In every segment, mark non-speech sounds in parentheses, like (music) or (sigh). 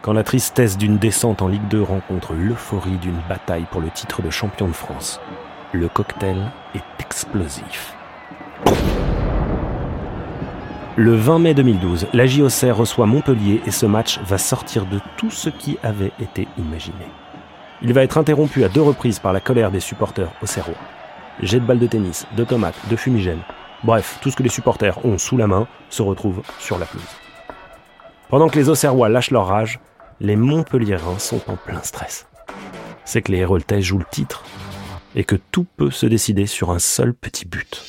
Quand la tristesse d'une descente en Ligue 2 rencontre l'euphorie d'une bataille pour le titre de champion de France, le cocktail est explosif. Le 20 mai 2012, la JOCR reçoit Montpellier et ce match va sortir de tout ce qui avait été imaginé. Il va être interrompu à deux reprises par la colère des supporters auxerrois. Jet de balles de tennis, de tomates, de fumigène. Bref, tout ce que les supporters ont sous la main se retrouve sur la pelouse. Pendant que les Auxerrois lâchent leur rage, les Montpelliérains sont en plein stress. C'est que les Héroltais jouent le titre et que tout peut se décider sur un seul petit but.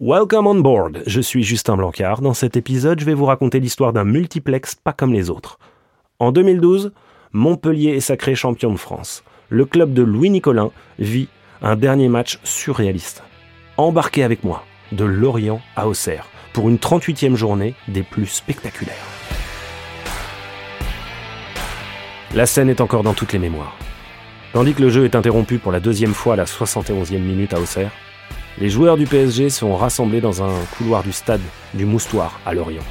Welcome on board, je suis Justin Blancard. Dans cet épisode, je vais vous raconter l'histoire d'un multiplex pas comme les autres. En 2012, Montpellier est sacré champion de France. Le club de Louis Nicolin vit un dernier match surréaliste. Embarquez avec moi de Lorient à Auxerre pour une 38e journée des plus spectaculaires. La scène est encore dans toutes les mémoires. Tandis que le jeu est interrompu pour la deuxième fois à la 71e minute à Auxerre, les joueurs du PSG sont rassemblés dans un couloir du stade du Moustoir à Lorient.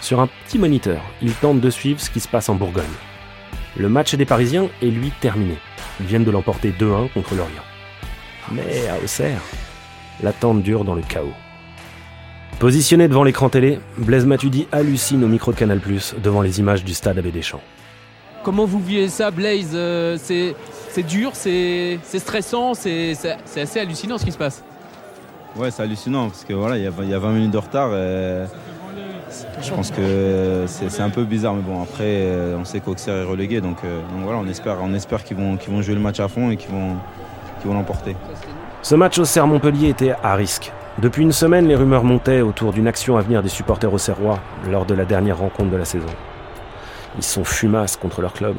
Sur un petit moniteur, ils tentent de suivre ce qui se passe en Bourgogne. Le match des Parisiens est lui terminé. Ils viennent de l'emporter 2-1 contre Lorient. Mais à Auxerre, l'attente dure dans le chaos. Positionné devant l'écran télé, Blaise Matuidi hallucine au micro de Canal+, devant les images du stade Abbé Deschamps. Comment vous vivez ça, Blaise euh, C'est c'est dur, c'est stressant, c'est assez hallucinant ce qui se passe. Ouais, c'est hallucinant parce que voilà, il y, a 20 minutes de retard. Je pense que c'est un peu bizarre, mais bon, après, euh, on sait qu'Auxerre est relégué, donc, euh, donc, voilà, on espère, on espère qu'ils vont, jouer le match à fond et qu'ils vont vont l'emporter. Ce match Auxerre-Montpellier était à risque. Depuis une semaine, les rumeurs montaient autour d'une action à venir des supporters auxerrois lors de la dernière rencontre de la saison. Ils sont fumasses contre leur club.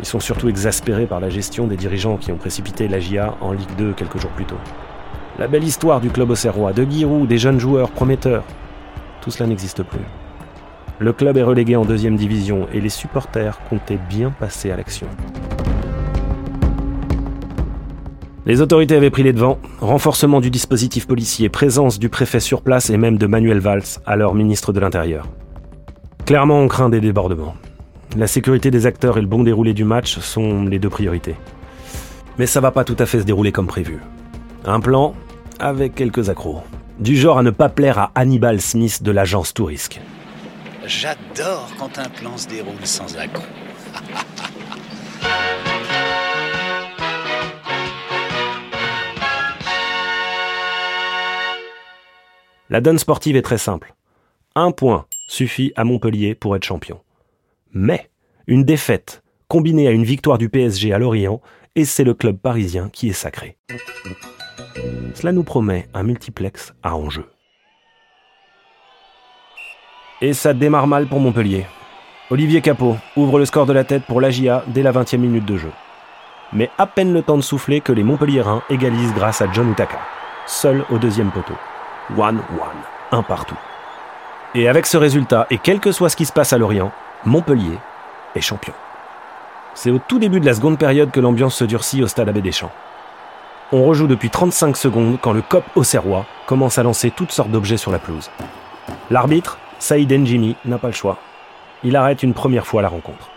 Ils sont surtout exaspérés par la gestion des dirigeants qui ont précipité la GIA en Ligue 2 quelques jours plus tôt. La belle histoire du club auxerrois, de Giroud, des jeunes joueurs prometteurs, tout cela n'existe plus. Le club est relégué en deuxième division et les supporters comptaient bien passer à l'action. Les autorités avaient pris les devants, renforcement du dispositif policier, présence du préfet sur place et même de Manuel Valls, alors ministre de l'Intérieur. Clairement, on craint des débordements. La sécurité des acteurs et le bon déroulé du match sont les deux priorités. Mais ça va pas tout à fait se dérouler comme prévu. Un plan avec quelques accros. Du genre à ne pas plaire à Hannibal Smith de l'agence Tourisque. J'adore quand un plan se déroule sans accros. (laughs) La donne sportive est très simple. Un point suffit à Montpellier pour être champion. Mais une défaite combinée à une victoire du PSG à Lorient, et c'est le club parisien qui est sacré. Cela nous promet un multiplex à enjeu. Et ça démarre mal pour Montpellier. Olivier Capot ouvre le score de la tête pour l'AGIA dès la 20e minute de jeu. Mais à peine le temps de souffler que les Montpelliérains égalisent grâce à John Utaka, seul au deuxième poteau. 1-1, un partout. Et avec ce résultat, et quel que soit ce qui se passe à Lorient, Montpellier est champion. C'est au tout début de la seconde période que l'ambiance se durcit au stade Abbé Deschamps. On rejoue depuis 35 secondes quand le COP Auxerrois commence à lancer toutes sortes d'objets sur la pelouse. L'arbitre, Saïd Njimi, n'a pas le choix. Il arrête une première fois la rencontre.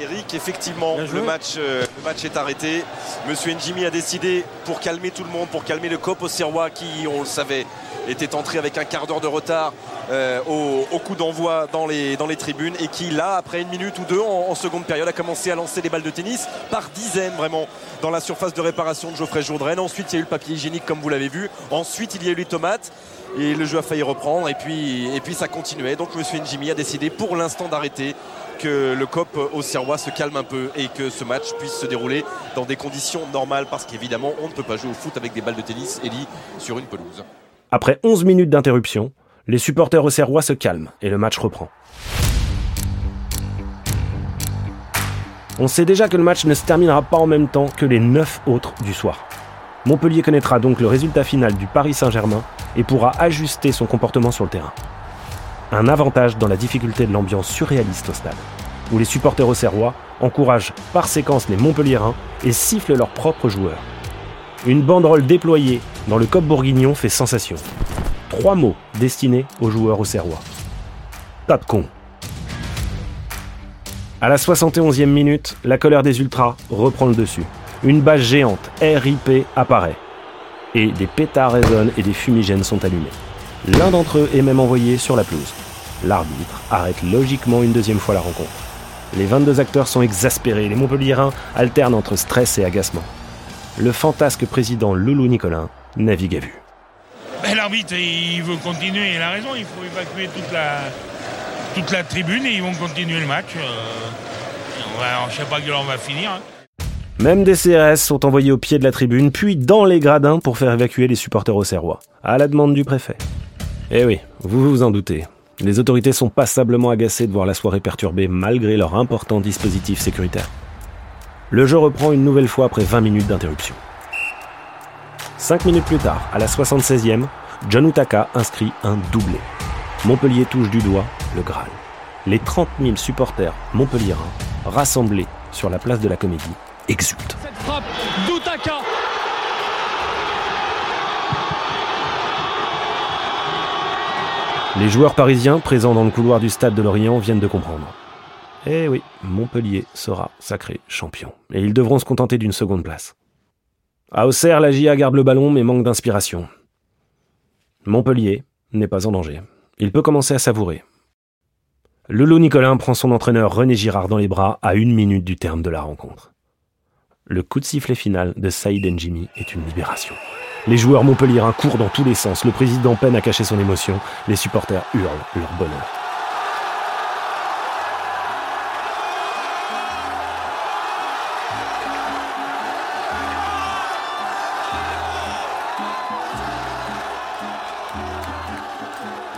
Eric, effectivement, le match, euh, le match est arrêté. Monsieur Njimi a décidé, pour calmer tout le monde, pour calmer le COP Auxerrois qui, on le savait, était entré avec un quart d'heure de retard euh, au, coup d'envoi dans les, tribunes et qui là après une minute ou deux en, seconde période a commencé à lancer des balles de tennis par dizaines vraiment dans la surface de réparation de Geoffrey Jourdrain. Ensuite il y a eu le papier hygiénique comme vous l'avez vu. Ensuite il y a eu les tomates et le jeu a failli reprendre et puis, et puis ça continuait. Donc M. Njimi a décidé pour l'instant d'arrêter que le COP au Serrois se calme un peu et que ce match puisse se dérouler dans des conditions normales parce qu'évidemment on ne peut pas jouer au foot avec des balles de tennis Ellie sur une pelouse. Après 11 minutes d'interruption, les supporters auxerrois se calment et le match reprend. On sait déjà que le match ne se terminera pas en même temps que les 9 autres du soir. Montpellier connaîtra donc le résultat final du Paris Saint-Germain et pourra ajuster son comportement sur le terrain. Un avantage dans la difficulté de l'ambiance surréaliste au stade. où les supporters auxerrois encouragent par séquence les Montpelliérains et sifflent leurs propres joueurs. Une banderole déployée dans le Cop bourguignon fait sensation. Trois mots destinés aux joueurs auxerrois. Pas de con. À la 71e minute, la colère des Ultras reprend le dessus. Une bâche géante, RIP, apparaît. Et des pétards résonnent et des fumigènes sont allumés. L'un d'entre eux est même envoyé sur la pelouse. L'arbitre arrête logiquement une deuxième fois la rencontre. Les 22 acteurs sont exaspérés, les Montpelliérains alternent entre stress et agacement. Le fantasque président Loulou Nicolin navigue à vue. Ben, L'arbitre, il veut continuer, il a raison, il faut évacuer toute la, tribune et ils vont continuer le match. Euh, on va, je sais pas quelle heure on va finir. hein. Même des CRS sont envoyés au pied de la tribune, puis dans les gradins pour faire évacuer les supporters auxerrois, à la demande du préfet. Eh oui, vous vous en doutez. Les autorités sont passablement agacées de voir la soirée perturbée malgré leur important dispositif sécuritaire. Le jeu reprend une nouvelle fois après 20 minutes d'interruption. 5 minutes plus tard, à la 76e, John Utaka inscrit un doublé. Montpellier touche du doigt le Graal. Les 30 000 supporters montpelliérains, rassemblés sur la place de la Comédie, exultent. Cette frappe d'Utaka. Les joueurs parisiens présents dans le couloir du stade de Lorient viennent de comprendre. Eh oui, Montpellier sera sacré champion. Et ils devront se contenter d'une seconde place. À Auxerre, la GIA garde le ballon mais manque d'inspiration. Montpellier n'est pas en danger. Il peut commencer à savourer. Lolo Nicolin prend son entraîneur René Girard dans les bras à une minute du terme de la rencontre. Le coup de sifflet final de Saïd Njimi est une libération. Les joueurs montpelliérains courent dans tous les sens, le président peine à cacher son émotion, les supporters hurlent leur bonheur.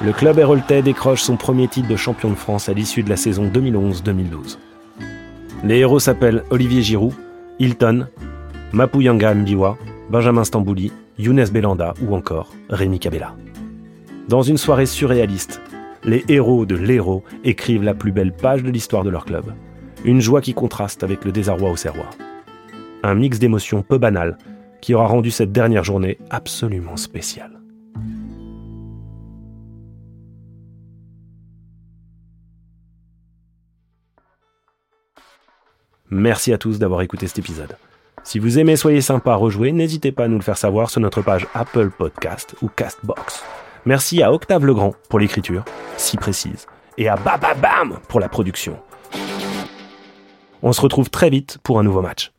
Le club héroltais décroche son premier titre de champion de France à l'issue de la saison 2011-2012. Les héros s'appellent Olivier Giroud, Hilton, Mapuyanga Mbiwa, Benjamin Stambouli, Younes Belanda ou encore Rémi Cabella. Dans une soirée surréaliste, les héros de l'héros écrivent la plus belle page de l'histoire de leur club. Une joie qui contraste avec le désarroi au Serrois. Un mix d'émotions peu banal qui aura rendu cette dernière journée absolument spéciale. Merci à tous d'avoir écouté cet épisode. Si vous aimez Soyez sympa, rejouer, n'hésitez pas à nous le faire savoir sur notre page Apple Podcast ou Castbox. Merci à Octave Legrand pour l'écriture, si précise, et à Bababam pour la production. On se retrouve très vite pour un nouveau match.